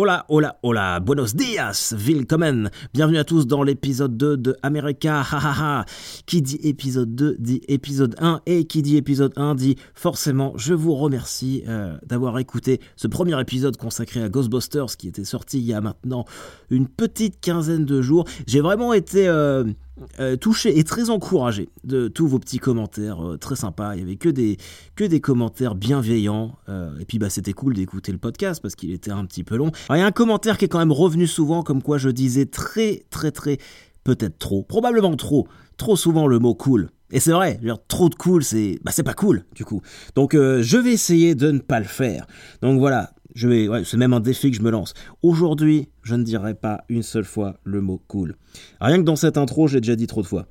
Hola, hola, hola, buenos dias, willkommen. Bienvenue à tous dans l'épisode 2 de America. Qui dit épisode 2 dit épisode 1 et qui dit épisode 1 dit forcément je vous remercie euh, d'avoir écouté ce premier épisode consacré à Ghostbusters qui était sorti il y a maintenant une petite quinzaine de jours. J'ai vraiment été... Euh, euh, touché et très encouragé de tous vos petits commentaires euh, très sympas. Il y avait que des, que des commentaires bienveillants. Euh, et puis bah, c'était cool d'écouter le podcast parce qu'il était un petit peu long. il y a un commentaire qui est quand même revenu souvent, comme quoi je disais très très très, peut-être trop, probablement trop, trop souvent le mot cool. Et c'est vrai, trop de cool, c'est bah, c'est pas cool du coup. Donc je vais essayer de ne pas le faire. Donc voilà, je c'est même un défi que je me lance. Aujourd'hui, je ne dirai pas une seule fois le mot cool. Rien que dans cette intro, j'ai déjà dit trop de fois.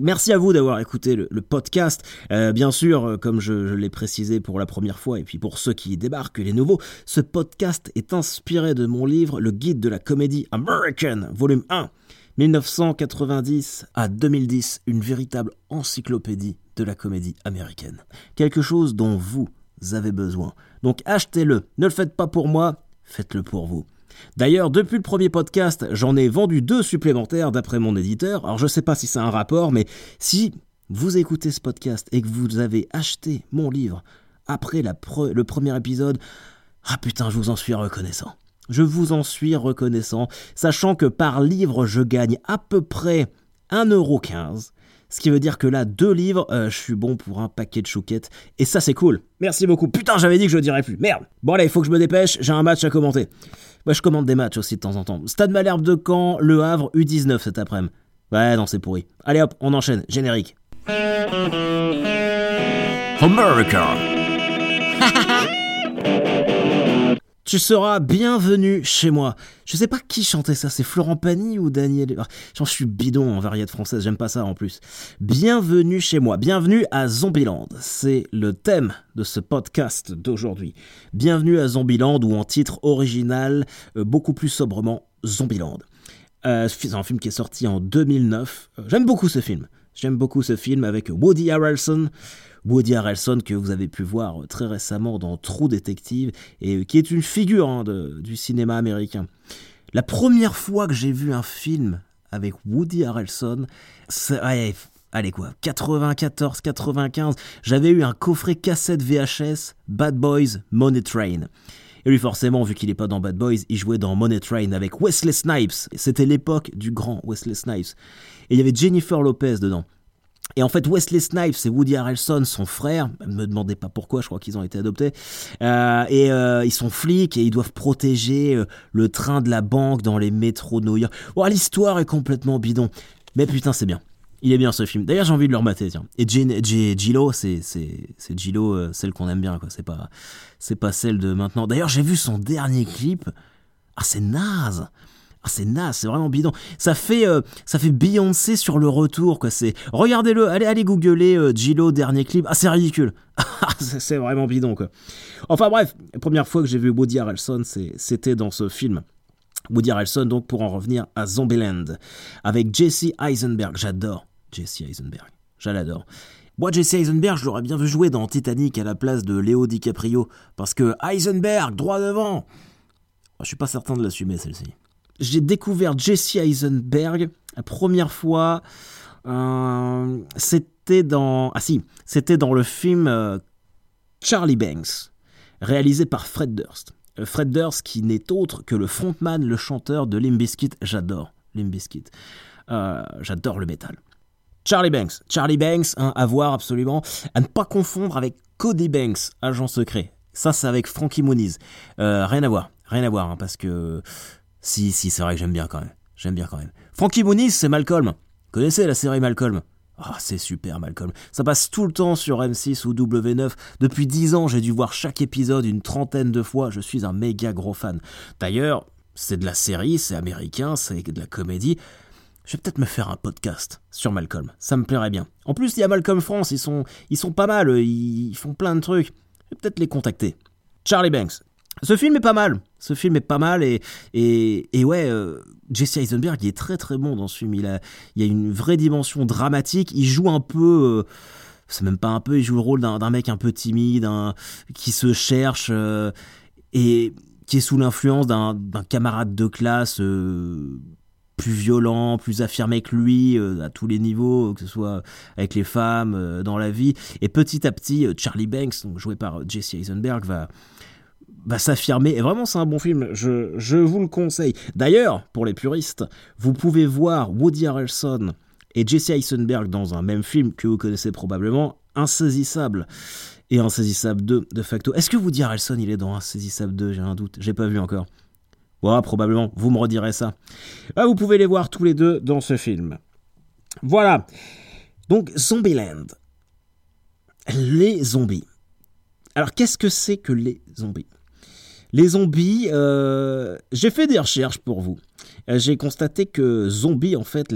Merci à vous d'avoir écouté le, podcast. Euh, bien sûr, euh, comme je, je l'ai précisé pour la première fois, et puis pour ceux qui débarquent, les nouveaux, ce podcast est inspiré de mon livre Le guide de la comédie American, volume 1, 1990 à 2010, une véritable encyclopédie de la comédie américaine. Quelque chose dont vous avez besoin. Donc achetez-le. Ne le faites pas pour moi, faites-le pour vous. D'ailleurs, depuis le premier podcast, j'en ai vendu deux supplémentaires d'après mon éditeur. Alors je ne sais pas si c'est un rapport, mais si vous écoutez ce podcast et que vous avez acheté mon livre après le premier épisode, ah putain, je vous en suis reconnaissant. Je vous en suis reconnaissant, sachant que par livre, je gagne à peu près 1,15€. Ce qui veut dire que là, deux livres, euh, je suis bon pour un paquet de chouquettes. Et ça, c'est cool. Merci beaucoup. Putain, j'avais dit que je le dirais plus. Merde. Bon, allez, il faut que je me dépêche. J'ai un match à commenter. Moi, je commande des matchs aussi de temps en temps. Stade Malherbe de Caen, Le Havre, U19 cet après-midi. Ouais, non, c'est pourri. Allez hop, on enchaîne. Générique. America. Tu seras bienvenu chez moi. Je sais pas qui chantait ça, c'est Florent Pagny ou Daniel. Ah, j'en suis bidon en variété française, j'aime pas ça en plus. Bienvenue chez moi, bienvenue à Zombieland. C'est le thème de ce podcast d'aujourd'hui. Bienvenue à Zombieland ou en titre original, euh, beaucoup plus sobrement, Zombieland. Euh, c'est un film qui est sorti en 2009. Euh, j'aime beaucoup ce film. J'aime beaucoup ce film avec Woody Harrelson. Woody Harrelson que vous avez pu voir très récemment dans True Detective et qui est une figure hein, du cinéma américain. La première fois que j'ai vu un film avec Woody Harrelson, c'est, allez quoi, 94, 95, j'avais eu un coffret cassette VHS Bad Boys Money Train. Et lui, forcément, vu qu'il n'est pas dans Bad Boys, il jouait dans Money Train avec Wesley Snipes. C'était l'époque du grand Wesley Snipes. Et il y avait Jennifer Lopez dedans. Et en fait, Wesley Snipes et Woody Harrelson, son frère, ne me demandez pas pourquoi, je crois qu'ils ont été adoptés, euh, et euh, ils sont flics et ils doivent protéger euh, le train de la banque dans les métros de New York. Oh, l'histoire est complètement bidon. Mais putain, c'est bien. Il est bien ce film. D'ailleurs, j'ai envie de le remater, tiens. Et Gilo, c'est Gilo, celle qu'on aime bien. C'est pas pas celle de maintenant. D'ailleurs, j'ai vu son dernier clip. Ah, c'est naze. Ah, c'est naze, c'est vraiment bidon. Ça fait, euh, ça fait Beyoncé sur le retour, quoi. C'est, regardez-le, allez, allez googler euh, Gilo dernier clip. Ah, c'est ridicule. Ah, c'est vraiment bidon. Enfin bref, première fois que j'ai vu Woody Harrelson, c'était dans ce film. Woody Harrelson, donc, pour en revenir à Zombieland, avec Jesse Eisenberg. J'adore Jesse Eisenberg. J'adore. Moi, Jesse Eisenberg, je l'aurais bien vu jouer dans Titanic à la place de Léo DiCaprio. Parce que Eisenberg, droit devant. Je suis pas certain de l'assumer, celle-ci j'ai découvert Jesse Eisenberg la première fois. Euh, c'était dans ah si, le film euh, Charlie Banks, réalisé par Fred Durst. Euh, Fred Durst qui n'est autre que le frontman, le chanteur de Limp Bizkit. J'adore Limp Bizkit. J'adore le métal. Charlie Banks, Charlie Banks, hein, à voir absolument, à ne pas confondre avec Cody Banks, agent secret. Ça, c'est avec Frankie Muniz. rien à voir, rien à voir, hein, parce que si, si, c'est vrai que j'aime bien quand même. J'aime bien quand même. Frankie Muniz, c'est Malcolm. connaissez la série Malcolm? Ah, c'est super Malcolm. Ça passe tout le temps sur M6 ou W9. Depuis 10 ans, j'ai dû voir chaque épisode une trentaine de fois. Je suis un méga gros fan. D'ailleurs, c'est de la série, c'est américain, c'est de la comédie. Je vais peut-être me faire un podcast sur Malcolm. Ça me plairait bien. En plus, il y a Malcolm France, ils sont, ils sont pas mal, ils font plein de trucs. Je vais peut-être les contacter. Charlie Banks, ce film est pas mal. Ce film est pas mal et, et, ouais, euh, Jesse Eisenberg, il est très très bon dans ce film. Il a, il a une vraie dimension dramatique. Il joue un peu. Euh, c'est même pas un peu, il joue le rôle d'un mec un peu timide, qui se cherche. Euh, et qui est sous l'influence d'un camarade de classe plus violent, plus affirmé que lui à tous les niveaux, que ce soit avec les femmes, dans la vie. Et petit à petit, Charlie Banks, joué par Jesse Eisenberg, va s'affirmer. Et vraiment, c'est un bon film. Je, je vous le conseille. D'ailleurs, pour les puristes, vous pouvez voir Woody Harrelson et Jesse Eisenberg dans un même film que vous connaissez probablement, Insaisissable et Insaisissable 2 de facto. Est-ce que Woody Harrelson il est dans Insaisissable 2 J'ai un doute, j'ai pas vu encore. Ouais, probablement, vous me redirez ça. Ah, vous pouvez les voir tous les deux dans ce film. Voilà. Donc, Zombieland. Les zombies. Alors, qu'est-ce que c'est que les zombies? Les zombies, euh, j'ai fait des recherches pour vous. Euh, j'ai constaté que zombies, en fait,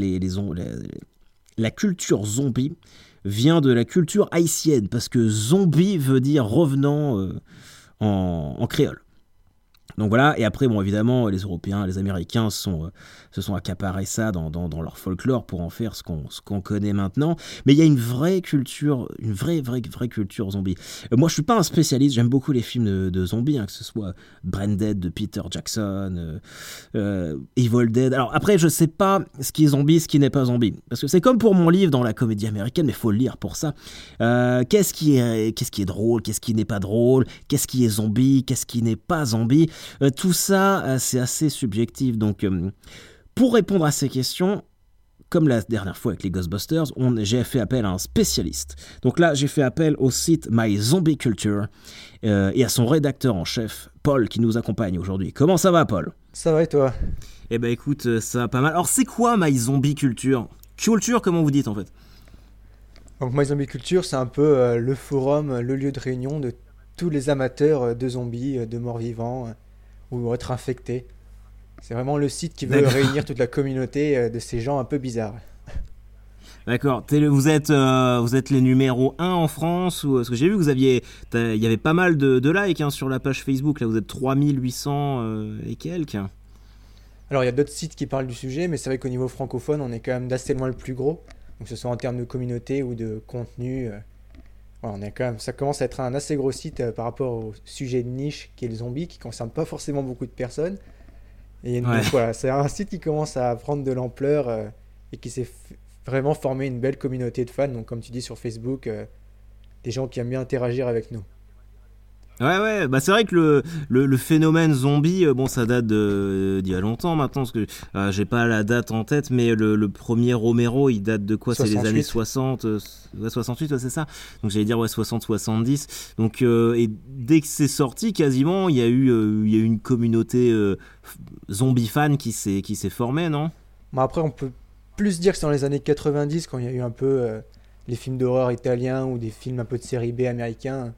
la culture zombie vient de la culture haïtienne, parce que zombie veut dire revenant euh, en créole. Donc voilà, et après, bon, évidemment, les Européens, les Américains euh, se sont accaparés ça dans, leur folklore pour en faire ce qu'on connaît maintenant. Mais il y a une vraie culture, une vraie, vraie, vraie culture zombie. Euh, moi, je suis pas un spécialiste, j'aime beaucoup les films de, zombies, hein, que ce soit Branded de Peter Jackson, euh, Evil Dead. Alors après, je sais pas ce qui est zombie, ce qui n'est pas zombie. Parce que c'est comme pour mon livre dans la comédie américaine, mais faut le lire pour ça. qu'est-ce qui est drôle, qu'est-ce qui n'est pas drôle, qu'est-ce qui est zombie, qu'est-ce qui n'est pas zombie? Euh, tout ça, euh, c'est assez subjectif. Donc, euh, pour répondre à ces questions, comme la dernière fois avec les Ghostbusters, j'ai fait appel à un spécialiste. Donc là, j'ai fait appel au site My Zombie Culture et à son rédacteur en chef, Paul, qui nous accompagne aujourd'hui. Comment ça va, Paul? Ça va et toi? Eh ben écoute, ça va pas mal. Alors, c'est quoi My Zombie Culture? Culture, comment vous dites en fait? Donc, My Zombie Culture, c'est un peu le forum, le lieu de réunion de tous les amateurs de zombies, de morts vivants ou être infecté. C'est vraiment le site qui veut réunir toute la communauté euh, de ces gens un peu bizarres. D'accord. Vous êtes, euh, vous êtes les numéros 1 en France ou, Parce que j'ai vu que vous aviez. Il y avait pas mal de, likes hein, sur la page Facebook. Là, vous êtes 3800 euh, et quelques. Alors, il y a d'autres sites qui parlent du sujet, mais c'est vrai qu'au niveau francophone, on est quand même d'assez loin le plus gros. Donc, que ce soit en termes de communauté ou de contenu on est quand même, ça commence à être un assez gros site euh, par rapport au sujet de niche qui est le zombie, qui ne concerne pas forcément beaucoup de personnes. Et voilà, c'est un site qui commence à prendre de l'ampleur euh, et qui s'est vraiment formé une belle communauté de fans. Donc, comme tu dis sur Facebook, euh, des gens qui aiment bien interagir avec nous. Ouais, ouais, bah c'est vrai que le, le, phénomène zombie, euh, bon, ça date d'il y a longtemps maintenant, parce que euh, j'ai pas la date en tête, mais le, le premier Romero, il date de quoi? C'est les années 60, 68, euh, c'est ça. Donc j'allais dire, ouais, 60-70. Donc, et dès que c'est sorti, quasiment, il y, a eu, il y a eu une communauté zombie fan qui s'est formée, non? Bah Après, on peut plus dire que c'est dans les années 90, quand il y a eu un peu les films d'horreur italiens ou des films un peu de série B américains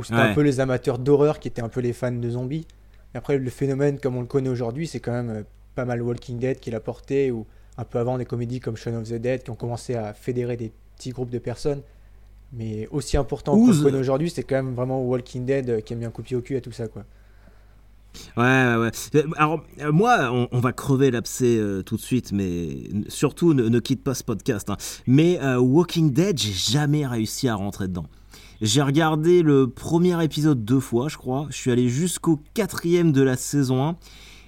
où c'était un peu les amateurs d'horreur qui étaient un peu les fans de zombies. Et après, le phénomène comme on le connaît aujourd'hui, c'est quand même euh, pas mal Walking Dead qui l'a porté, ou un peu avant des comédies comme Shaun of the Dead qui ont commencé à fédérer des petits groupes de personnes. Mais aussi important qu'on le connaît aujourd'hui, c'est quand même vraiment Walking Dead euh, qui a mis un coup au cul à tout ça, quoi. Ouais, ouais, ouais. Alors, euh, moi, on, va crever l'abcès tout de suite, mais surtout ne, quitte pas ce podcast. Hein. Mais Walking Dead, j'ai jamais réussi à rentrer dedans. J'ai regardé le premier épisode deux fois, je crois. Je suis allé jusqu'au quatrième de la saison 1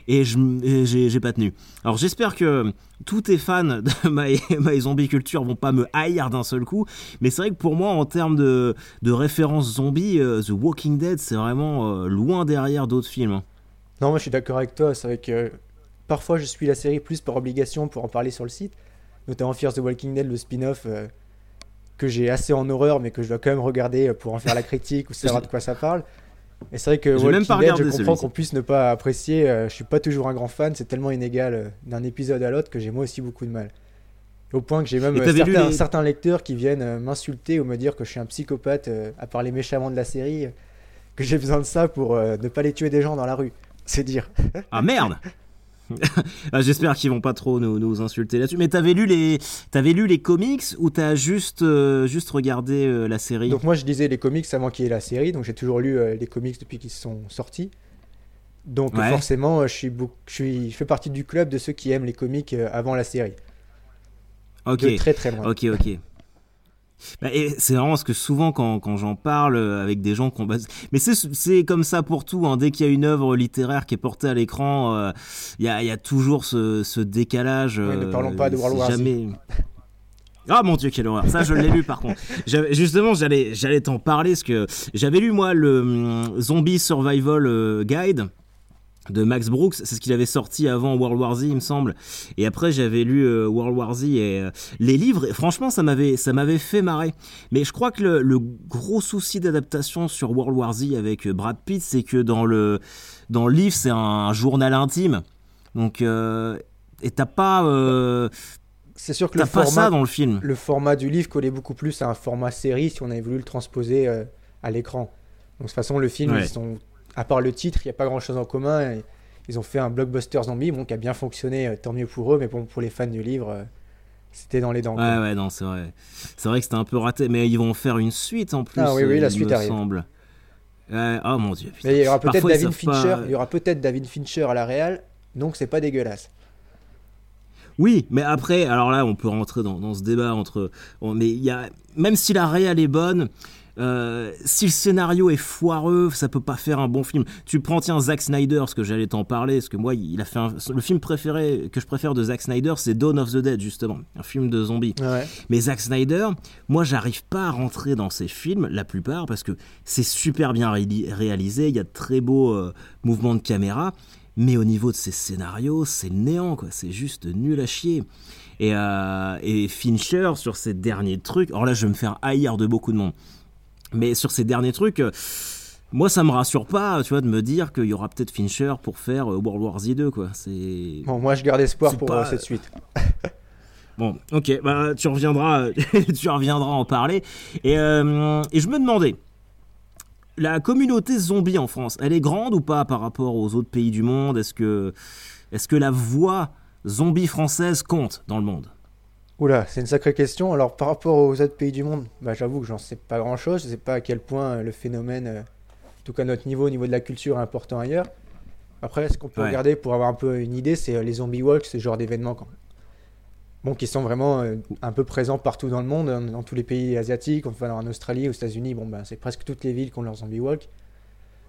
et j'ai pas tenu. Alors j'espère que tous tes fans de My, Zombie Culture vont pas me haïr d'un seul coup, mais c'est vrai que pour moi, en termes de, de référence zombie, euh, The Walking Dead, c'est vraiment euh, loin derrière d'autres films. Hein. Non, moi je suis d'accord avec toi. C'est vrai que parfois je suis la série plus par obligation pour en parler sur le site, notamment Fear the Walking Dead, le spin-off. Euh, que j'ai assez en horreur, mais que je dois quand même regarder pour en faire la critique ou savoir de quoi ça parle. Et c'est vrai que Walking Dead, je comprends qu'on puisse ne pas apprécier. Euh, je suis pas toujours un grand fan, c'est tellement inégal euh, d'un épisode à l'autre que j'ai moi aussi beaucoup de mal. Au point que j'ai même euh, certains, lecteurs qui viennent m'insulter ou me dire que je suis un psychopathe à parler méchamment de la série, que j'ai besoin de ça pour ne pas les tuer des gens dans la rue. C'est dire. Ah merde j'espère qu'ils vont pas trop nous, insulter là-dessus. Mais t'avais lu les, avais lu les comics ou t'as juste, euh, juste regardé euh, la série? Donc moi je lisais les comics avant qu'il y ait la série, donc j'ai toujours lu euh, les comics depuis qu'ils sont sortis. Donc forcément, je suis, je suis, je fais partie du club de ceux qui aiment les comics avant la série. Ok. très très loin. Ok, ok. Bah, et c'est marrant parce que souvent quand, quand j'en parle avec des gens qu'on mais c'est comme ça pour tout hein. dès qu'il y a une œuvre littéraire qui est portée à l'écran il y, a, y, a, toujours ce, ce décalage ne parlons pas de World War jamais... Ah mon dieu, quelle horreur. Ça, je l'ai lu par contre. Justement, j'allais, j'allais t'en parler parce que j'avais lu moi le hum, Zombie Survival euh, Guide de Max Brooks, c'est ce qu'il avait sorti avant World War Z, il me semble. Et après, j'avais lu euh, World War Z et euh, les livres. Et franchement, ça m'avait, ça m'avait fait marrer. Mais je crois que le, gros souci d'adaptation sur World War Z avec Brad Pitt, c'est que dans le, dans le livre, c'est un, journal intime. Donc, et t'as pas, c'est sûr que le format, ça dans le film. Le format du livre collait beaucoup plus à un format série si on avait voulu le transposer euh, à l'écran. Donc de toute façon, le film, ils sont, à part le titre, il n'y a pas grand-chose en commun. ils ont fait un blockbuster zombie bon, qui a bien fonctionné, euh, tant mieux pour eux, mais bon, pour les fans du livre, euh, c'était dans les dents. Ouais, ouais, non, c'est vrai. C'est vrai que c'était un peu raté, mais ils vont faire une suite en plus. Ah oui, oui, la suite arrive. Semble. oh mon dieu. Mais il y aura peut-être David Fincher. Il y aura peut-être David Fincher à la réal, donc c'est pas dégueulasse. Oui, mais après, alors là, on peut rentrer dans, ce débat entre. Mais il y a, même si la réelle est bonne, euh, si le scénario est foireux, ça peut pas faire un bon film. Tu prends tiens Zack Snyder, ce que j'allais t'en parler, parce que moi, il a fait le film préféré que je préfère de Zack Snyder, c'est Dawn of the Dead justement, un film de zombies. Mais Zack Snyder, moi, j'arrive pas à rentrer dans ses films, la plupart, parce que c'est super bien réalisé, il y a de très beaux euh, mouvements de caméra mais au niveau de ses scénarios, c'est néant, quoi. C'est juste nul à chier. Et, euh, et, Fincher, sur ses derniers trucs, alors là, je vais me faire haïr de beaucoup de monde, mais sur ces derniers trucs, euh, moi, ça me rassure pas, tu vois, de me dire qu'il y aura peut-être Fincher pour faire euh, World War Z 2, quoi. C'est. Bon, moi, je garde espoir pour cette suite. Bon, ok, bah, tu reviendras, tu reviendras en parler. Et, et je me demandais, la communauté zombie en France, elle est grande ou pas par rapport aux autres pays du monde? Est-ce que, est que la voix zombie française compte dans le monde? Oula, c'est une sacrée question. Alors par rapport aux autres pays du monde, bah, j'avoue que j'en sais pas grand-chose. Je sais pas à quel point euh, le phénomène, euh, en tout cas notre niveau, au niveau de la culture, est important ailleurs. Après, ce qu'on peut regarder pour avoir un peu une idée, c'est euh, les zombie walks, ce genre d'événements bon, qui sont vraiment euh, un peu présents partout dans le monde, dans, tous les pays asiatiques, enfin en Australie, aux États-Unis, bon, ben, c'est presque toutes les villes qui ont leur zombie walk.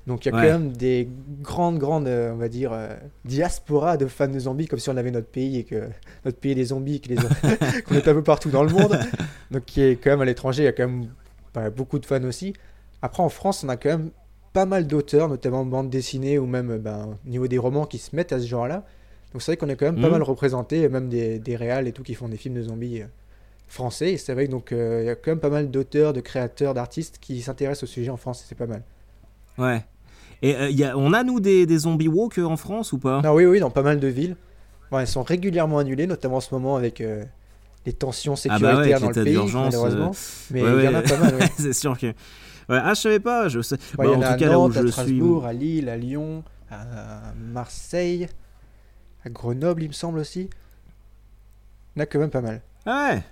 Donc il y a quand même des grandes, grandes, euh, on va dire, euh, diaspora de fans de zombies, comme si on avait notre pays et que notre pays des zombies, qu'on est un peu partout dans le monde. Donc qui est quand même à l'étranger, il y a quand même ben, beaucoup de fans aussi. Après en France, on a quand même pas mal d'auteurs, notamment en bande dessinée ou même ben, au niveau des romans qui se mettent à ce genre-là. Donc c'est vrai qu'on est quand même pas mhm. mal représenté, même des, des réals et tout qui font des films de zombies euh, français. Et c'est vrai donc euh, y a quand même pas mal d'auteurs, de créateurs, d'artistes qui s'intéressent au sujet en France. C'est pas mal. Ouais. Et euh, y a, on a nous des, des zombies walk en France ou pas? Ah, Oui, oui, dans pas mal de villes. Bon, elles sont régulièrement annulées, notamment en ce moment avec les tensions ah bah sécuritaires dans le pays, malheureusement. Mais il y en a pas mal. c'est sûr que. ah, je savais pas. Je sais. Bah, en tout cas, là où je à Strasbourg, à Lille, à Lyon, à Marseille à Grenoble, il me semble aussi. Il y en a quand même pas mal. Ah ouais?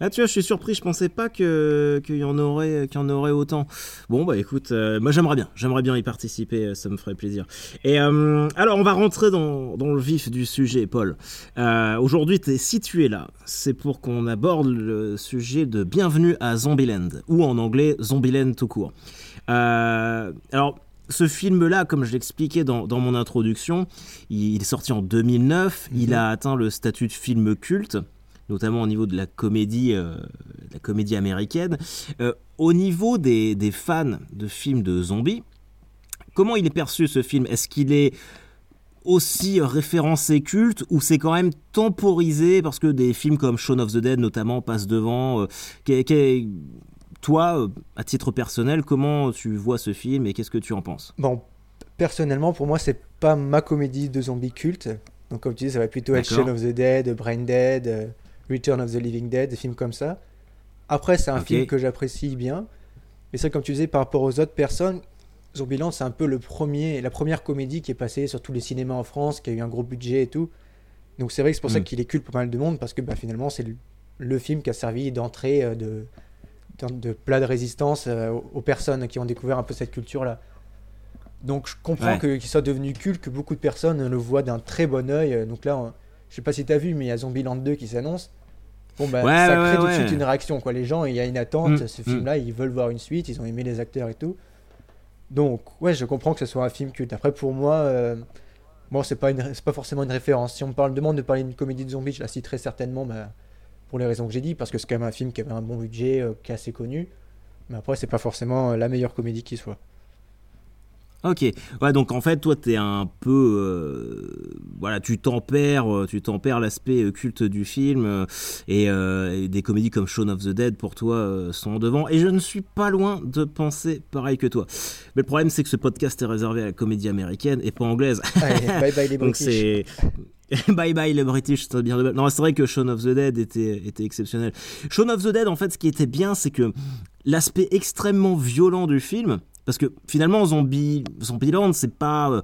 Là, tu vois, je suis surpris. Je pensais pas qu'il y en aurait, qu'il y en aurait autant. Bon, bah écoute, euh, moi j'aimerais bien, j'aimerais bien y participer. Euh, ça me ferait plaisir. Et euh, alors, on va rentrer dans, dans, le vif du sujet, Paul. Aujourd'hui, tu es situé là. C'est pour qu'on aborde le sujet de Bienvenue à Zombieland, ou en anglais Zombieland tout court. alors, ce film-là, comme je l'expliquais dans, mon introduction, il, est sorti en 2009. Il mhm. a atteint le statut de film culte, notamment au niveau de la comédie, euh, la comédie américaine. Euh, au niveau des, fans de films de zombies, comment il est perçu ce film? Est-ce qu'il est aussi référencé culte ou c'est quand même temporisé? Parce que des films comme Shaun of the Dead notamment passent devant euh, toi, à titre personnel, comment tu vois ce film et qu'est-ce que tu en penses? Bon, personnellement, pour moi, c'est pas ma comédie de zombies culte. Donc, comme tu dis, ça va plutôt être Shaun of the Dead, Brain Dead, Return of the Living Dead, des films comme ça. Après, c'est un film que j'apprécie bien. Mais c'est comme tu disais, par rapport aux autres personnes, Zombieland, c'est un peu le premier, la première comédie qui est passée sur tous les cinémas en France, qui a eu un gros budget et tout. Donc c'est vrai que c'est pour ça hmm. qu'il est culte pour pas mal de monde, parce que bah, finalement, c'est le, film qui a servi d'entrée euh, de, de plat de résistance euh, aux personnes qui ont découvert un peu cette culture-là. Donc je comprends qu'il soit devenu culte, que beaucoup de personnes le voient d'un très bon oeil. Donc là, je sais pas si tu as vu, mais il y a Zombieland 2 qui s'annonce. Bon, bah, Ouais, ça ouais, crée tout de suite une réaction. Quoi. Les gens, il y a une attente. Mm, Ce mm. film-là, ils veulent voir une suite. Ils ont aimé les acteurs et tout. Donc, ouais, je comprends que ce soit un film culte. Après, pour moi, euh, bon, c'est pas, une... c'est pas forcément une référence. Si on me parle, demande de parler d'une comédie de zombies, je la citerai certainement bah, pour les raisons que j'ai dit. Parce que c'est quand même un film qui avait un bon budget, euh, qui est assez connu. Mais après, c'est pas forcément euh, la meilleure comédie qui soit. Ok, ouais, donc en fait, toi, t'es un peu, euh, voilà, tu tempères, euh, tu tempères l'aspect euh, culte du film euh, et, euh, et des comédies comme Shaun of the Dead pour toi sont en devant. Et je ne suis pas loin de penser pareil que toi. Mais le problème, c'est que ce podcast est réservé à la comédie américaine et pas anglaise. Allez, bye bye les donc c'est bye bye les British, c'est bien de Non, c'est vrai que Shaun of the Dead était, était exceptionnel. Shaun of the Dead, en fait, ce qui était bien, c'est que l'aspect extrêmement violent du film, parce que finalement, Zombie, Zombieland, c'est pas. euh,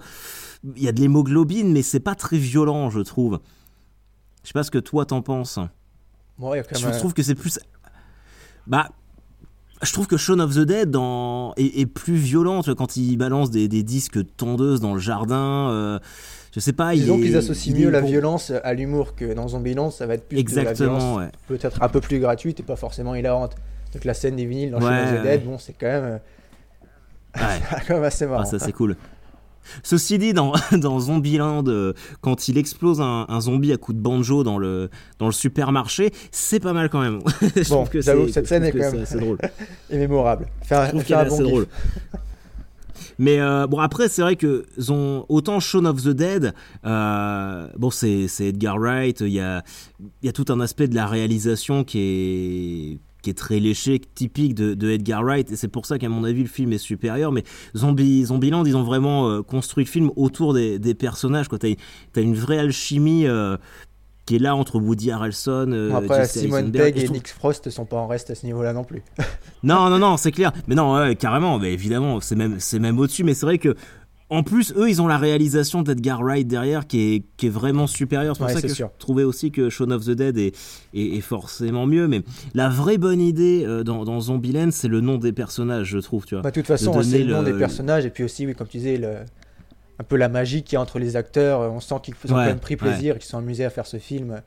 Il y a de l'hémoglobine, mais c'est pas très violent, je trouve. Je sais pas ce que toi t'en penses. Quand Je même, trouve que c'est plus. Bah. Je trouve que Shaun of the Dead dans... est, est plus violent, tu vois, quand il balance des, des disques tondeuses dans le jardin. euh, je sais pas, Disons qu'ils associent mieux la violence à l'humour que dans Zombieland, ça va être plus de la violence Exactement, ouais. peut-être un peu plus gratuite et pas forcément hilarante. Donc la scène des vinyles dans Ouais, Shaun of the ouais. Dead, bon, c'est quand même, euh, Ouais. quand même assez marrant. Ah, ça c'est cool. Ceci dit, dans, dans Zombieland, euh, quand il explose un, un zombie à coup de banjo dans le, dans le supermarché, c'est pas mal quand même. Je Bon, trouve que j'avoue que cette scène est quand même- assez drôle. Et mémorable. Faire, Je trouve qu'elle est bon assez gif. drôle. Mais euh, bon, après, c'est vrai que zon- autant Shaun of the Dead, euh, bon, c'est Edgar Wright, il y a, il y a tout un aspect de la réalisation qui est qui est très léché, typique de, de Edgar Wright, et c'est pour ça qu'à mon avis le film est supérieur. Mais Zombie, Zombieland, ils ont vraiment euh, construit le film autour des, des personnages. T'as as une vraie alchimie euh, qui est là entre Woody Harrelson, euh, Après, Simon. Pegg et trouve- Nick Frost sont pas en reste à ce niveau-là non plus. non, non, non, c'est clair. Mais non, ouais, carrément, mais évidemment, c'est même, c'est même au-dessus. Mais c'est vrai que, en plus, eux, ils ont la réalisation d'Edgar Wright derrière qui est, qui est vraiment supérieure. C'est pour Ouais, ça que sûr. je trouvais aussi que Shaun of the Dead est, est, est forcément mieux. Mais la vraie bonne idée euh, dans, dans Zombieland, c'est le nom des personnages, je trouve, tu vois. Bah, de toute façon, de c'est le nom le- des personnages et puis aussi, oui, comme tu disais, le... un peu la magie qu'il y a entre les acteurs. On sent qu'ils ont Ouais, quand même pris plaisir et qu'ils sont amusés à faire ce film.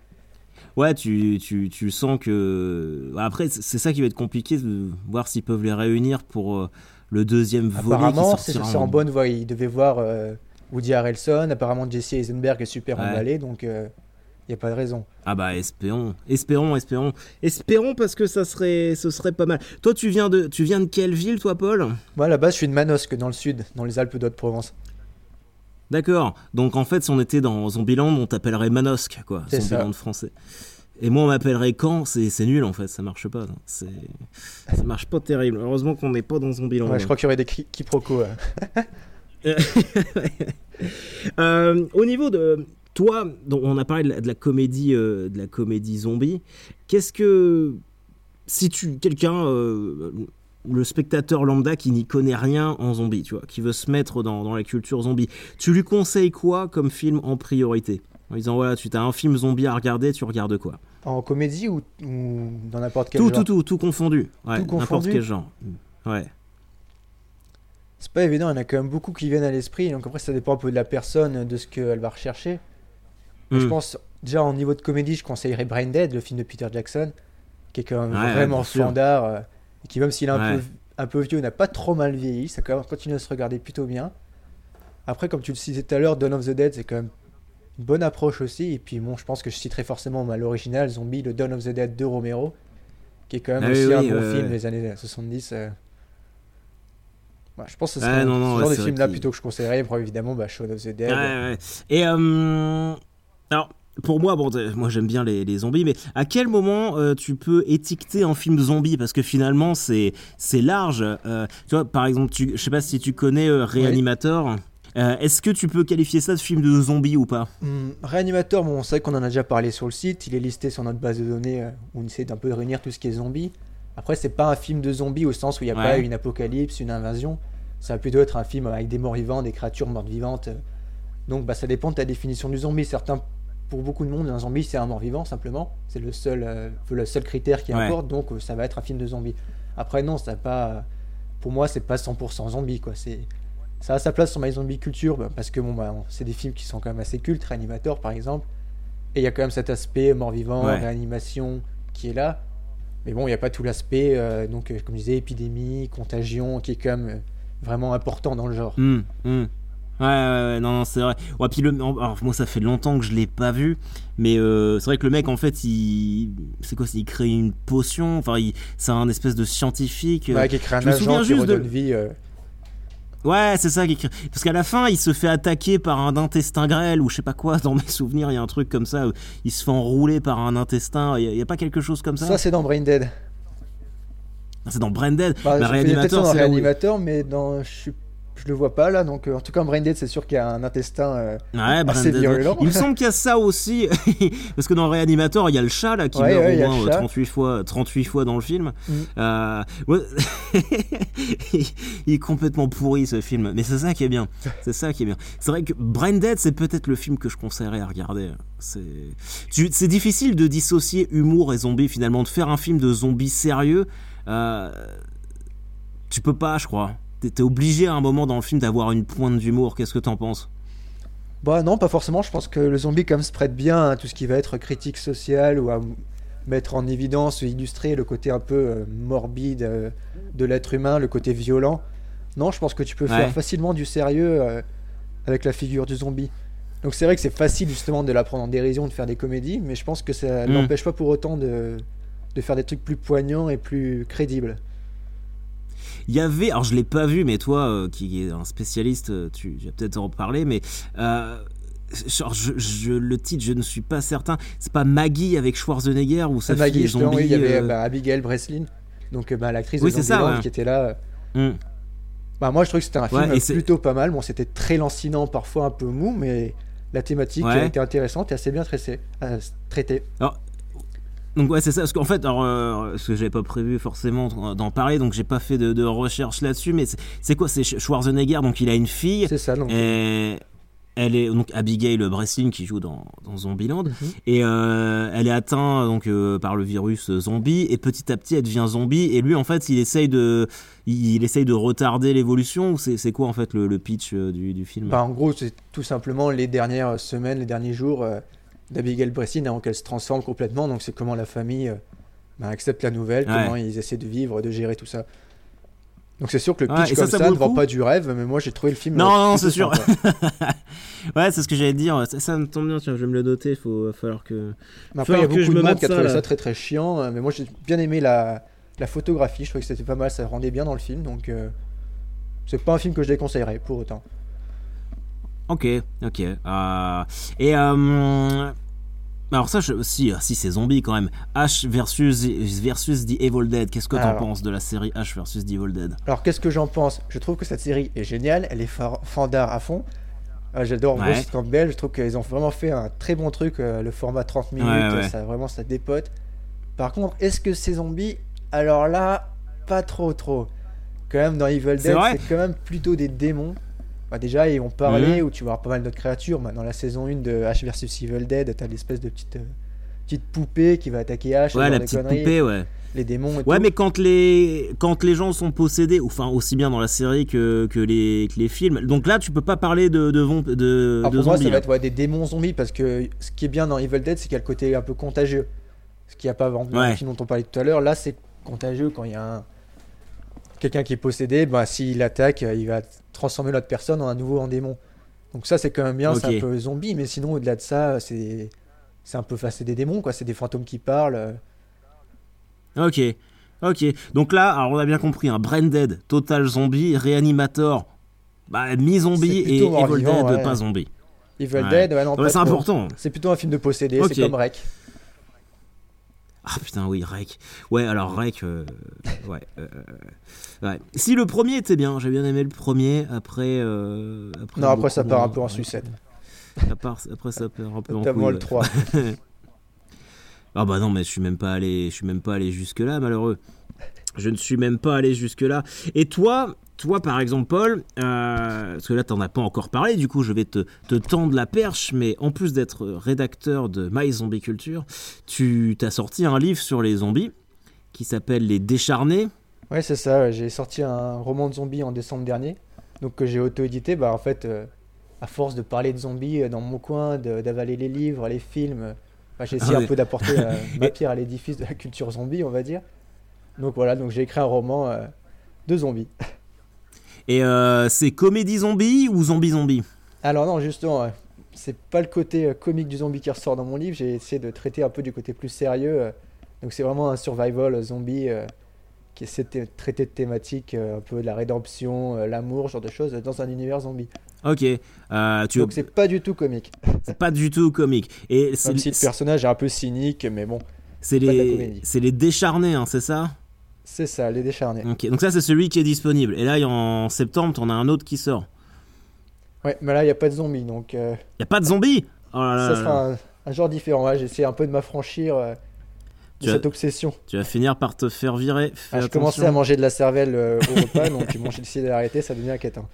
Ouais, tu, tu, tu sens que. Après, c'est c'est ça qui va être compliqué de voir s'ils peuvent les réunir pour euh, le deuxième volet. Apparemment, c'est en bonne voie. Ils devaient voir euh, Woody Harrelson. Apparemment, Jesse Eisenberg est super Ouais. emballé, donc il n'y a pas de raison. Ah bah espérons, espérons, espérons, espérons parce que ça serait, ce serait pas mal. Toi, tu viens de, tu viens de quelle ville, toi, Paul? Moi, base, je suis de Manosque, dans le sud, dans les Alpes d'Haute-Provence. D'accord. Donc en fait, si on était dans Zombieland, on t'appellerait Manosque, quoi. C'est ça. Zombieland français. Et moi, on m'appellerait Caen. C'est, nul en fait, ça marche pas. Ça marche pas terrible. Heureusement qu'on n'est pas dans Zombieland. Ouais, je crois qu'il y aurait des quiproquos. euh. Euh, au niveau de toi, donc on a parlé de la, de la comédie, euh, de la comédie zombie. Qu'est-ce que si tu quelqu'un, le spectateur lambda qui n'y connaît rien en zombie, tu vois, qui veut se mettre dans, dans la culture zombie, tu lui conseilles quoi comme film en priorité? En disant voilà, tu as un film zombie à regarder, tu regardes quoi En comédie ou, ou dans n'importe quel Tout, genre tout, tout, tout confondu. Ouais, Tout n'importe quel genre. Ouais. C'est pas évident, il y en a quand même beaucoup qui viennent à l'esprit. Donc après, ça dépend un peu de la personne, de ce qu'elle va rechercher. Je Hmm. pense, déjà, en niveau de comédie, je conseillerais Brain Dead, le film de Peter Jackson, qui est quand même Ouais, vraiment standard. euh, et qui, même s'il est un, Ouais. peu, un peu vieux, n'a pas trop mal vieilli. Ça quand même continue à se regarder plutôt bien. Après, comme tu le citais tout à l'heure, Dawn of the Dead, c'est quand même une bonne approche aussi. Et puis, bon, je pense que je citerai forcément bah, l'original, Zombie, le Dawn of the Dead de Romero, qui est quand même Ah aussi oui, un oui, bon film des années 70. euh. Ouais, je pense que ce Ouais, serait non, non, ce ouais, genre de film-là plutôt que je conseillerais. Après, évidemment, bah, Shaun of the Dead. Ouais. Et euh, alors, pour moi, bon, euh, moi j'aime bien les, les zombies, mais à quel moment euh, tu peux étiqueter un film zombie? Parce que finalement, c'est large. Euh, tu vois, par exemple, tu, je sais pas si tu connais euh, Reanimator. Euh, Est-ce que tu peux qualifier ça de film de zombie ou pas? Hum, Réanimateur, bon, c'est vrai qu'on en a déjà parlé sur le site. Il est listé sur notre base de données euh, où on essaie d'un peu de réunir tout ce qui est zombie. Après, c'est pas un film de zombie au sens où il n'y a Ouais. pas une apocalypse, une invasion. Ça va plutôt être un film avec des morts vivants, des créatures mortes vivantes. Donc, bah, ça dépend de ta définition du zombie. Certains, pour beaucoup de monde, un zombie c'est un mort vivant simplement. C'est le seul, euh, le seul critère qui Ouais. importe. Donc, euh, ça va être un film de zombie. Après, non, ça pas. Pour moi, c'est pas 100% zombie quoi. C'est ça a sa place sur My Zombie Culture bah, parce que bon, bah, c'est des films qui sont quand même assez cultes, Réanimateur par exemple. Et il y a quand même cet aspect mort-vivant, Ouais. réanimation, qui est là. Mais bon, il n'y a pas tout l'aspect, euh, donc, euh, comme je disais, épidémie, contagion, qui est quand même euh, vraiment important dans le genre. Hum, hum. Ouais, ouais, ouais, non, non, c'est vrai. Ouais, puis le, alors, moi, ça fait longtemps que je l'ai pas vu, mais euh, c'est vrai que le mec, en fait, il, c'est quoi Il crée une potion. Enfin, il- c'est un espèce de scientifique. euh, Ouais, qui crée un je agent qui juste de- redonne vie. euh, Ouais, c'est ça qui. Parce qu'à la fin, il se fait attaquer par un intestin grêle ou je sais pas quoi. Dans mes souvenirs, il y a un truc comme ça. Où il se fait enrouler par un intestin. Il y, a- pas quelque chose comme ça? Ça, c'est dans Brain Dead. c'est dans. Bah, y a peut-être ça Réanimateur, c'est où- mais dans, je, suis- je le vois pas là. Donc, euh, en tout cas, en Brain Dead, c'est sûr qu'il y a un intestin. euh, Ouais, assez virulent. Il me semble qu'il y a ça aussi. parce que dans Réanimateur, il y a le chat là qui Ouais, meurt ouais, au le moins euh, chat. 38 fois, 38 fois dans le film. Mm. Euh, il il est complètement pourri ce film. Mais c'est ça qui est bien. C'est ça qui est bien. C'est vrai que Branded, c'est peut-être le film que je conseillerais à regarder. C'est difficile de dissocier humour et zombie finalement. De faire un film de zombies sérieux, euh, tu peux pas, je crois. T'es obligé à un moment dans le film d'avoir une pointe d'humour. Qu'est-ce que t'en penses? Bah non, pas forcément. Je pense que le zombie, comme se prête bien à tout ce qui va être critique sociale ou à mettre en évidence, illustrer le côté un peu euh, morbide euh, de l'être humain, le côté violent. Non, je pense que tu peux Ouais. faire facilement du sérieux euh, avec la figure du zombie. Donc c'est vrai que c'est facile justement de la prendre en dérision, de faire des comédies, mais je pense que ça Mm. n'empêche pas pour autant de, de faire des trucs plus poignants et plus crédibles. Il y avait, alors je l'ai pas vu, mais toi euh, qui es un spécialiste, euh, tu, tu vas peut-être en reparler, mais euh, genre, je, je- le titre, je ne suis pas certain. C'est pas Maggie avec Schwarzenegger ou sa Ah, Maggie, zombie oui, il y avait euh, bah, Abigail Breslin, donc bah, l'actrice Oui, de ça, ouais. qui était là. Bah, moi, je trouve que c'était un film Ouais, plutôt pas mal. Bon, c'était très lancinant, parfois un peu mou, mais la thématique Ouais. été intéressante et assez bien traitée. traitée. Donc ouais, c'est ça. Parce qu'en fait, alors, euh, parce que j'avais pas prévu forcément d'en parler, donc j'ai pas fait de, de recherche là-dessus. Mais c'est- quoi C'est Sch- Schwarzenegger, donc il a une fille. C'est ça. Et elle est donc Abigail Breslin qui joue dans, dans Zombieland Mhm. et euh, elle est atteinte donc euh, par le virus euh, zombie et petit à petit elle devient zombie et lui en fait il essaye de il, il essaye de retarder l'évolution c'est quoi en fait le, le pitch euh, du, du film? Bah, en gros, c'est tout simplement les dernières semaines, les derniers jours euh, d'Abigail Breslin avant qu'elle se transforme complètement. Donc, c'est comment la famille euh, bah, accepte la nouvelle, Ouais. comment ils essaient de vivre, de gérer tout ça. Donc, c'est sûr que le pitch comme ça ne vend pas du rêve, mais moi, j'ai trouvé le film. Non, euh, non, c'est sûr. ouais c'est ce que j'allais dire ça, ça me tombe bien tiens je vais me le noter il faut va falloir que Mais après, il y a beaucoup de monde qui a trouvé ça très très chiant. euh, Mais moi, j'ai bien aimé la, la photographie. Je trouvais que c'était pas mal. Ça rendait bien dans le film. Donc, euh, c'est pas un film que je déconseillerais pour autant. ok ok Euh, et euh, alors ça je, si si c'est zombie quand même H versus versus The Evil Dead qu'est-ce que t'en penses de la série H versus The Evil Dead? Alors, qu'est-ce que j'en pense? Je trouve que cette série est géniale. Elle est fa- fandard à fond. Euh, J'adore Ouais. Bruce Campbell. Je trouve qu'ils ont vraiment fait un très bon truc. euh, le format 30 minutes, Ouais, ouais. ça vraiment ça dépote. Par contre, est-ce que c'est zombie? Alors là, pas trop trop. Quand même, dans Evil Dead, c'est quand même plutôt des démons. Bah, déjà, ils vont parler, Mhm. où tu vas avoir pas mal d'autres créatures. Bah, dans la saison 1 de H vs Evil Dead, t'as l'espèce de petite, euh, petite poupée qui va attaquer H. ouais la petite conneries, poupée ouais Les démons et Ouais, tout. mais quand les, quand les gens sont possédés, enfin aussi bien dans la série que, que, les, que les films, donc là tu peux pas parler de, de, de, de pour moi, zombies. ça va être ouais, des démons zombies parce que ce qui est bien dans Evil Dead, c'est qu'il y a le côté un peu contagieux. Ce qu'il n'y a pas dans Ouais. le film dont on parlait tout à l'heure. Là, c'est contagieux quand il y a un... quelqu'un qui est possédé. Bah, s'il attaque, euh, il va transformer l'autre personne en un nouveau en démon. Donc, ça, c'est quand même bien. C'est un peu zombie. Mais sinon, au-delà de ça, c'est un peu. Enfin, c'est des démons, quoi. C'est des fantômes qui parlent. euh. Ok, ok. Donc là, alors on a bien compris, un Branded, Total Zombie, Reanimator, bah, mi-zombie et Evil Dead, ouais. pas zombie. Evil Ouais. Dead, ouais, non, c'est important. C'est plutôt un film de possédé. C'est comme Rec. Ah putain, oui, Rec. Ouais, alors Rec, euh, ouais, euh, ouais. Si le premier était bien, j'ai bien aimé le premier, après. euh, après Non, après, ça part un peu en sucette. Part- après, ça part un peu en couille, le ouais. 3. Ah bah non, mais je suis même pas allé, je suis même pas allé jusque là, malheureux. Je ne suis même pas allé jusque là. Et toi, toi par exemple, Paul, euh, parce que là t'en as pas encore parlé, du coup je vais te, te tendre la perche, mais en plus d'être rédacteur de My Zombie Culture, tu t'as sorti un livre sur les zombies qui s'appelle Les Décharnés. Ouais, c'est ça. ouais. J'ai sorti un roman de zombies en décembre dernier, donc que j'ai auto-édité. Bah, en fait, euh, à force de parler de zombies euh, dans mon coin, d'avaler les livres, les films, Enfin, j'ai essayé Ah un peu d'apporter euh, ma pierre à l'édifice de la culture zombie, on va dire. Donc voilà, donc j'ai écrit un roman de zombies. Et euh, c'est comédie zombie ou zombie zombie? Alors non, justement, c'est pas le côté euh, comique du zombie qui ressort dans mon livre. J'ai essayé de traiter un peu du côté plus sérieux. euh. donc c'est vraiment un survival zombie qui essaie de traiter de thématiques un peu de la rédemption, l'amour, genre de choses dans un univers zombie. Ok. Euh, tu Donc c'est pas du tout comique. c'est pas du tout comique. Et c'est Même si le personnage est un peu cynique, mais bon, c'est les les décharnés, hein, c'est ça? C'est ça, les décharnés. Ok. Donc ça c'est celui qui est disponible. Et là en septembre, t'en as un autre qui sort. Ouais, mais là il n'y a pas de zombies, donc euh, Y a pas de zombies? Oh là là ça là sera un, un genre différent. Ouais, J'essaie un peu de m'affranchir euh, de Tu as- cette obsession. Tu vas finir par te faire virer. Fais Ah, je commençais à manger de la cervelle euh, au repas, donc moi j'ai décidé d'arrêter, ça devient inquiétant.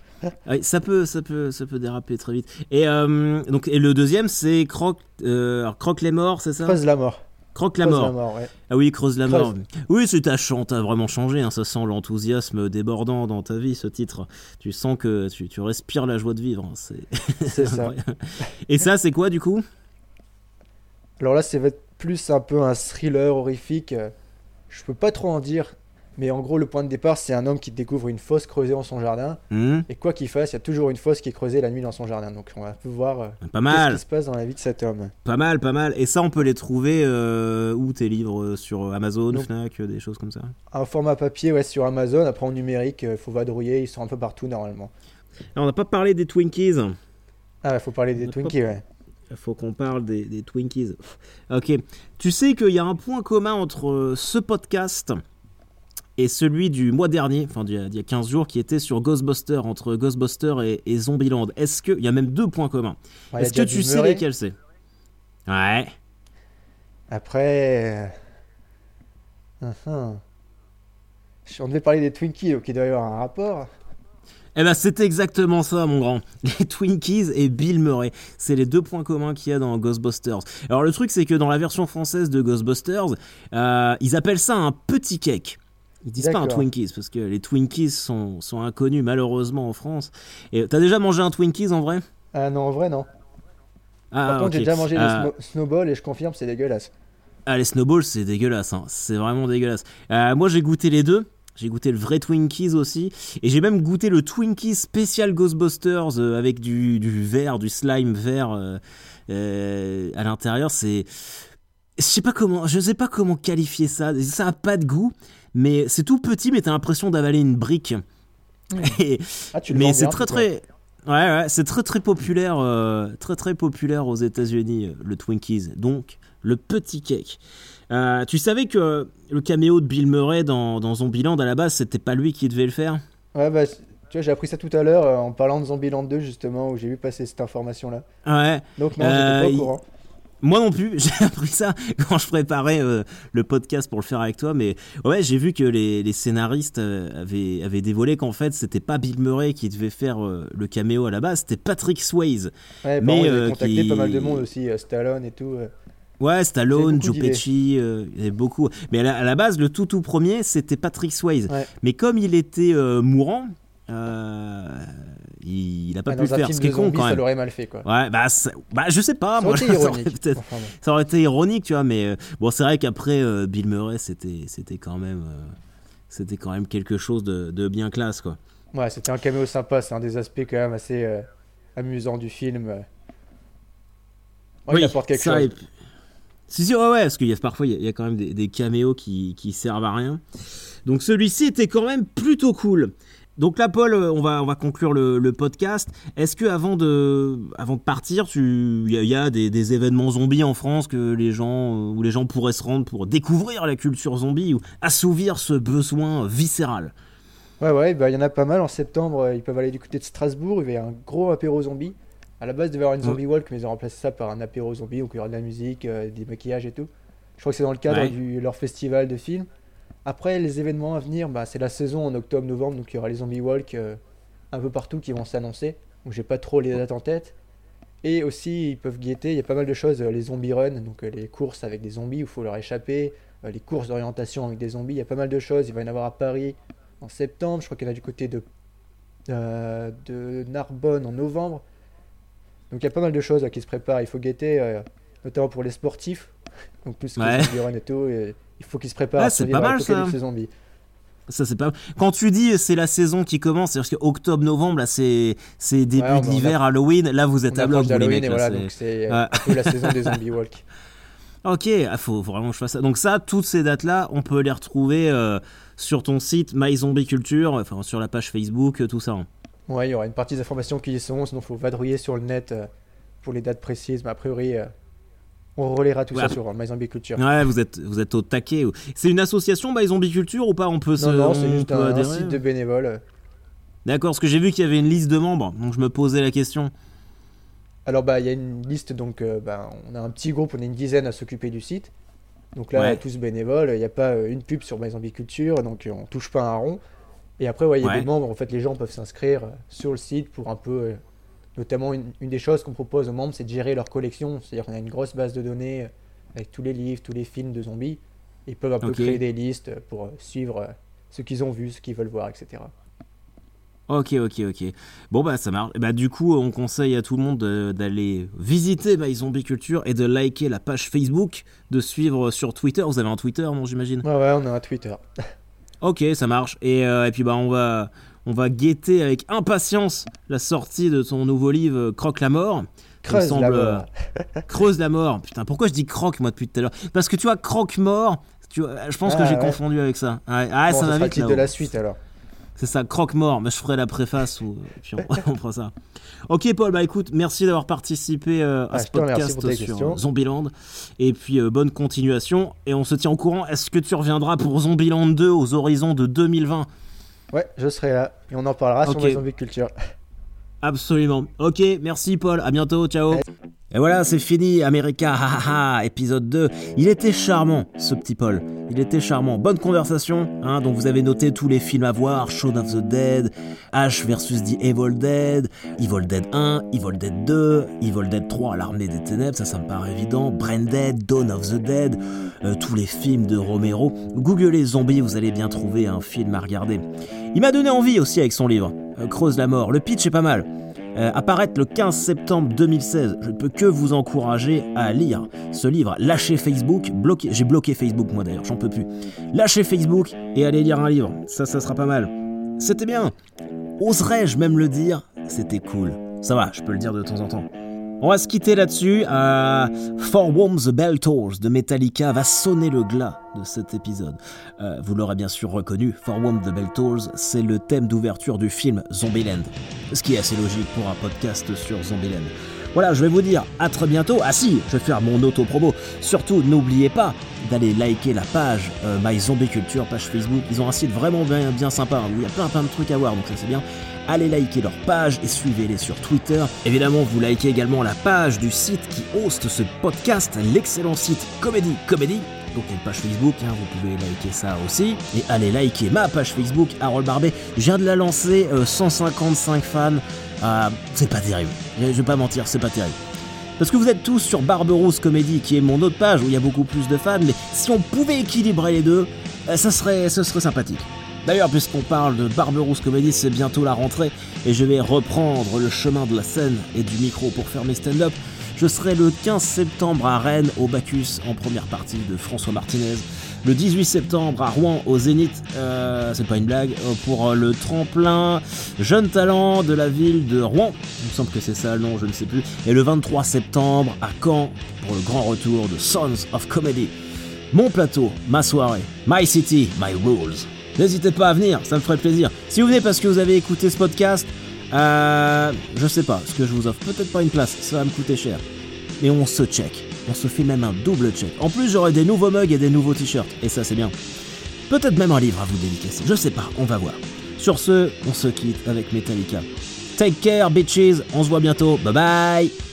Ouais, ça peut, ça peut, ça peut déraper très vite. Et euh, donc et le deuxième c'est Croque, euh, alors, Croque les morts, c'est ça? Creuse la mort. Croque la mort. ouais. Ah oui, creuse la Creuse. mort. Oui, c'est ta chante, t'as vraiment changé. hein, ça sent l'enthousiasme débordant dans ta vie, ce titre. Tu sens que tu, tu respires la joie de vivre. hein, C'est ça. Et ça, c'est quoi du coup? Alors là, c'est va être plus un peu un thriller horrifique. Je peux pas trop en dire, mais en gros, le point de départ, c'est un homme qui découvre une fosse creusée dans son jardin. Hmm, Et quoi qu'il fasse, il y a toujours une fosse qui est creusée la nuit dans son jardin. Donc on va voir euh, Pas qu'est-ce mal, qui se passe dans la vie de cet homme. pas mal, pas mal. Et ça, on peut les trouver euh, où tes livres euh, Sur Amazon, Donc- Fnac, euh, des choses comme ça? Un format papier, ouais, sur Amazon. Après, en numérique, il faut vadrouiller. Ils sont un peu partout normalement. Alors, on n'a pas parlé des Twinkies. Ah, il faut parler des Twinkies, ouais. Il faut qu'on parle des, des Twinkies. Ok. Tu sais qu'il y a un point commun entre euh, ce podcast et celui du mois dernier, enfin d'il y, a- d'il y a 15 jours, qui était sur Ghostbusters, entre Ghostbusters et, et Zombieland. Est-ce que. Il y a même deux points communs. Ouais, Est-ce que tu sais lesquels c'est? Ouais. Après. hum, hum. On devait parler des Twinkies, donc il doit y avoir un rapport. Eh ben, c'est exactement ça, mon grand. Les Twinkies et Bill Murray. C'est les deux points communs qu'il y a dans Ghostbusters. Alors, le truc, c'est que dans la version française de Ghostbusters, euh, ils appellent ça un petit cake. Ils disent pas un. Twinkies, parce que les Twinkies sont, sont inconnus, malheureusement, en France. Et t'as déjà mangé un Twinkies, en vrai? Ah non, en vrai, non. Ah, Par contre, j'ai déjà mangé Ah, des smo- snowballs et je confirme, c'est dégueulasse. Ah, les snowballs, c'est dégueulasse. hein. C'est vraiment dégueulasse. Euh, moi, j'ai goûté les deux. J'ai goûté le vrai Twinkies aussi. Et j'ai même goûté le Twinkies spécial Ghostbusters euh, avec du, du vert, du slime vert euh, à l'intérieur. C'est. Je sais pas comment, je sais pas comment qualifier ça. Ça a pas de goût, mais c'est tout petit, mais t'as l'impression d'avaler une brique. Et- Ah, tu le mais c'est très très ouais, ouais c'est très très populaire euh, très très populaire aux États-Unis euh, le Twinkies donc le petit cake Euh, tu savais que le caméo de Bill Murray dans, dans Zombieland à la base c'était pas lui qui devait le faire? Ouais, bah, tu vois, j'ai appris ça tout à l'heure euh, en parlant de Zombieland 2, justement, où j'ai vu passer cette information-là. ouais Donc, non, Euh, j'étais pas au courant. Moi non plus j'ai appris ça quand je préparais euh, le podcast pour le faire avec toi mais ouais j'ai vu que les, les scénaristes euh, avaient, avaient dévoilé qu'en fait c'était pas Bill Murray qui devait faire euh, le caméo à la base c'était Patrick Swayze Ouais, mais, euh, avaient contacté qui- pas mal de monde aussi, Stallone et tout. Ouais, Stallone, Joe. Pesci, euh, il y avait beaucoup. Mais à la, à la base, le tout tout premier, c'était Patrick Swayze. Ouais. Mais comme il était euh, mourant, euh, il, il a pas pu le faire. Ce qui est con quand ça même. l'aurait mal fait, quoi. Ouais, bah, ça- bah je sais pas. Ça moi, aurait été ça aurait Enfin, bon. ça aurait été ironique, tu vois. Mais euh, bon, c'est vrai qu'après euh, Bill Murray, c'était c'était quand même euh, c'était quand même quelque chose de, de bien classe, quoi. Ouais, c'était un caméo sympa, c'est un des aspects quand même assez amusants du film. Ouais, il apporte quelque ça, chose. puis- Si, si, ouais, ouais, parce qu'il y a parfois, il y a- il y, a quand même des, des caméos qui, qui servent à rien. Donc celui-ci était quand même plutôt cool. Donc là, Paul, euh, on va, on va conclure le, le podcast. Est-ce que avant de, avant de partir, il y a, il y a des, des événements zombies en France que les gens, euh, où les gens pourraient se rendre pour découvrir la culture zombie ou assouvir ce besoin viscéral? Ouais, ouais, bah, il y en a pas mal. En septembre, euh, ils peuvent aller du côté de Strasbourg. Il y a un gros apéro zombie. À la base, il devait y avoir une Ouais. zombie walk, mais ils ont remplacé ça par un apéro zombie où il y aura de la musique, euh, des maquillages et tout. Je crois que c'est dans le cadre Ouais. de leur festival de films. Après, les événements à venir, bah, c'est la saison en octobre-novembre, donc il y aura les zombie walk euh, un peu partout qui vont s'annoncer. Donc j'ai pas trop les dates en tête. Et aussi, ils peuvent guetter, il y a pas mal de choses, euh, les zombie run, donc euh, les courses avec des zombies où il faut leur échapper, les courses d'orientation avec des zombies, il y a pas mal de choses. Il va y en avoir à Paris en septembre, je crois qu'il y en a du côté de, de Narbonne en novembre. Donc il y a pas mal de choses qui se préparent, il faut guetter. notamment pour les sportifs. Donc ce qui Ouais. run et tout, et il faut qu'ils se préparent à c'est pas mal, ça. l'apocalypse zombie. Ça c'est pas. Quand tu dis c'est la saison qui commence, c'est-à-dire que octobre, novembre, là c'est c'est début Ouais, d'hiver, Halloween. Là vous êtes On à bloc, les mecs. et là, voilà, c'est- donc c'est la saison des zombie walk. Ok, ah, faut, faut vraiment que je fasse ça. Donc ça, toutes ces dates-là, on peut les retrouver euh, sur ton site My Zombie Culture, enfin sur la page Facebook, euh, tout ça. hein. Ouais, il y aura une partie des informations qui y sont, sinon il faut vadrouiller sur le net euh, pour les dates précises, mais a priori, euh, on relaiera tout Ouais. ça sur euh, My Zombie Culture. Ouais, vous êtes, vous êtes au taquet. C'est une association My Zombie Culture ou pas? On peut se, non, non, on c'est juste un, site de bénévoles. D'accord, parce que j'ai vu qu'il y avait une liste de membres, donc je me posais la question. Alors, bah, il y a une liste, donc, euh, bah, on a un petit groupe, on est une dizaine à s'occuper du site. Donc là, Ouais. tous bénévoles, il n'y a pas euh, une pub sur My Zombie Culture, donc euh, on touche pas un rond. Et après, ouais, il y a Ouais. des membres, en fait, les gens peuvent s'inscrire euh, sur le site pour un peu. Notamment, une, une des choses qu'on propose aux membres, c'est de gérer leur collection. C'est-à-dire qu'on a une grosse base de données euh, avec tous les livres, tous les films de zombies. Ils peuvent un peu créer des listes pour euh, suivre euh, ce qu'ils ont vu, ce qu'ils veulent voir, etc. Ok, ok, ok. Bon, bah ça marche. Bah, du coup, on conseille à tout le monde de- d'aller visiter My Zombie Culture et de liker la page Facebook, de suivre sur Twitter. Vous avez un Twitter, non, j'imagine? Ouais, ouais, on a un Twitter. Ok, ça marche. Et, euh, et puis bah on va on va guetter avec impatience la sortie de ton nouveau livre euh, Croque la mort. Creuse semble, la euh, mort. Creuse la mort. Putain, pourquoi je dis croque moi depuis tout à l'heure? Parce que tu vois croque mort. Tu vois, je pense que Ah, j'ai ouais. confondu avec ça. Ouais, ah, Bon, ça ça va vite titre là. de la suite alors. C'est ça, croque mort. Mais je ferai la préface ou puis on, on fera ça. Ok Paul, bah écoute, merci d'avoir participé euh, à Ah, ce podcast sur questions. Zombieland. Et puis euh, bonne continuation. Et on se tient au courant. Est-ce que tu reviendras pour Zombieland 2 aux horizons de 2020 Ouais, je serai là et on en parlera Ok. sur Zombie Culture. Absolument. Ok, merci Paul, à bientôt, ciao. Et voilà, c'est fini, America, ha ha ha, épisode 2. Il était charmant, ce petit Paul. Il était charmant. Bonne conversation, hein, donc vous avez noté tous les films à voir, Shaun of the Dead, Ash versus The Evil Dead, Evil Dead 1, Evil Dead 2, Evil Dead 3, L'armée des ténèbres, ça, ça me paraît évident, Brain Dead, Dawn of the Dead, euh, tous les films de Romero. Googlez zombies, vous allez bien trouver un film à regarder. Il m'a donné envie aussi avec son livre, euh, Creuse la mort. Le pitch est pas mal. Euh, apparaître le 15 septembre 2016. Je ne peux que vous encourager à lire ce livre. Lâchez Facebook, bloquez. J'ai bloqué Facebook moi d'ailleurs, j'en peux plus. Lâchez Facebook et allez lire un livre. Ça, ça sera pas mal. C'était bien. Oserais-je même le dire? C'était cool. Ça va, je peux le dire de temps en temps. On va se quitter là-dessus. Euh, For Whom the Bell Tolls de Metallica va sonner le glas de cet épisode. Euh, vous l'aurez bien sûr reconnu, For Whom the Bell Tolls, c'est le thème d'ouverture du film Zombieland. Ce qui est assez logique pour un podcast sur Zombieland. Voilà, je vais vous dire à très bientôt. Ah si, je vais faire mon auto-promo. Surtout, n'oubliez pas d'aller liker la page euh, My Zombie Culture, page Facebook. Ils ont un site vraiment bien, bien sympa hein, où il y a plein plein de trucs à voir, donc ça c'est bien. Allez liker leur page et suivez-les sur Twitter. Évidemment, vous likez également la page du site qui hoste ce podcast, l'excellent site Comédie Comédie. Donc une page Facebook, hein, vous pouvez liker ça aussi. Et allez liker ma page Facebook, Harold Barbet. Je viens de la lancer, euh, 155 fans. Euh, c'est pas terrible. Je vais pas mentir, c'est pas terrible. Parce que vous êtes tous sur Barberousse Comédie, qui est mon autre page où il y a beaucoup plus de fans, mais si on pouvait équilibrer les deux, euh, ça ce serait sympathique. D'ailleurs, puisqu'on parle de Barberousse Comédie, c'est bientôt la rentrée, et je vais reprendre le chemin de la scène et du micro pour faire mes stand-up. Je serai le 15 septembre à Rennes, au Bacchus, en première partie de François Martinez. Le 18 septembre à Rouen, au Zénith, euh, c'est pas une blague, euh, pour euh, le tremplin Jeune Talent de la ville de Rouen. Il me semble que c'est ça le nom, je ne sais plus. Et le 23 septembre à Caen, pour le grand retour de Sons of Comedy. Mon plateau, ma soirée, my city, my rules. N'hésitez pas à venir, ça me ferait plaisir. Si vous venez parce que vous avez écouté ce podcast, euh, je sais pas ce que je vous offre. Peut-être pas une place, ça va me coûter cher. Mais on se check. On se fait même un double check. En plus, j'aurai des nouveaux mugs et des nouveaux t-shirts. Et ça, c'est bien. Peut-être même un livre à vous dédicacer. Je sais pas, on va voir. Sur ce, on se quitte avec Metallica. Take care, bitches. On se voit bientôt. Bye bye.